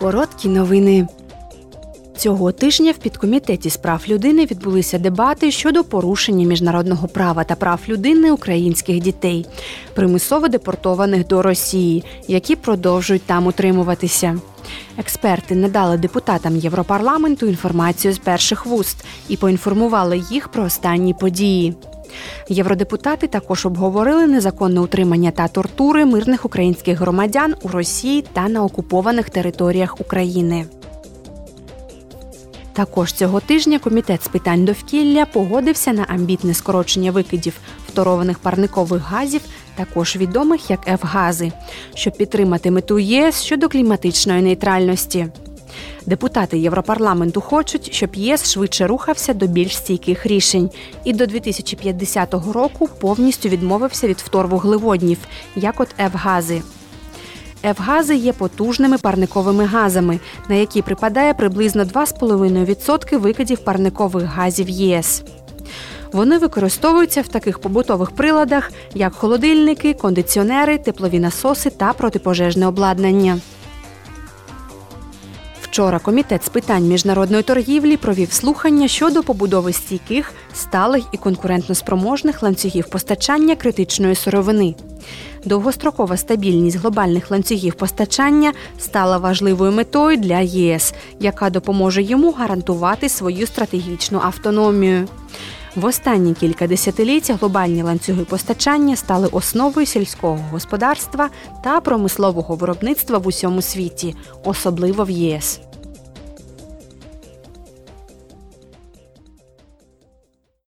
Короткі новини. Цього тижня в підкомітеті з прав людини відбулися дебати щодо порушення міжнародного права та прав людини українських дітей, примусово депортованих до Росії, які продовжують там утримуватися. Експерти надали депутатам Європарламенту інформацію з перших вуст і поінформували їх про останні події. Євродепутати також обговорили незаконне утримання та тортури мирних українських громадян у Росії та на окупованих територіях України. Також цього тижня комітет з питань довкілля погодився на амбітне скорочення викидів фторованих парникових газів, також відомих як F-гази, щоб підтримати мету ЄС щодо кліматичної нейтральності. Депутати Європарламенту хочуть, щоб ЄС швидше рухався до більш стійких рішень і до 2050 року повністю відмовився від вторвуглеводнів, як от. F-гази є потужними парниковими газами, на які припадає приблизно 2,5% викидів парникових газів ЄС. Вони використовуються в таких побутових приладах, як холодильники, кондиціонери, теплові насоси та протипожежне обладнання. Вчора комітет з питань міжнародної торгівлі провів слухання щодо побудови стійких, сталих і конкурентноспроможних ланцюгів постачання критичної сировини. Довгострокова стабільність глобальних ланцюгів постачання стала важливою метою для ЄС, яка допоможе йому гарантувати свою стратегічну автономію. В останні кілька десятиліть глобальні ланцюги постачання стали основою сільського господарства та промислового виробництва в усьому світі, особливо в ЄС.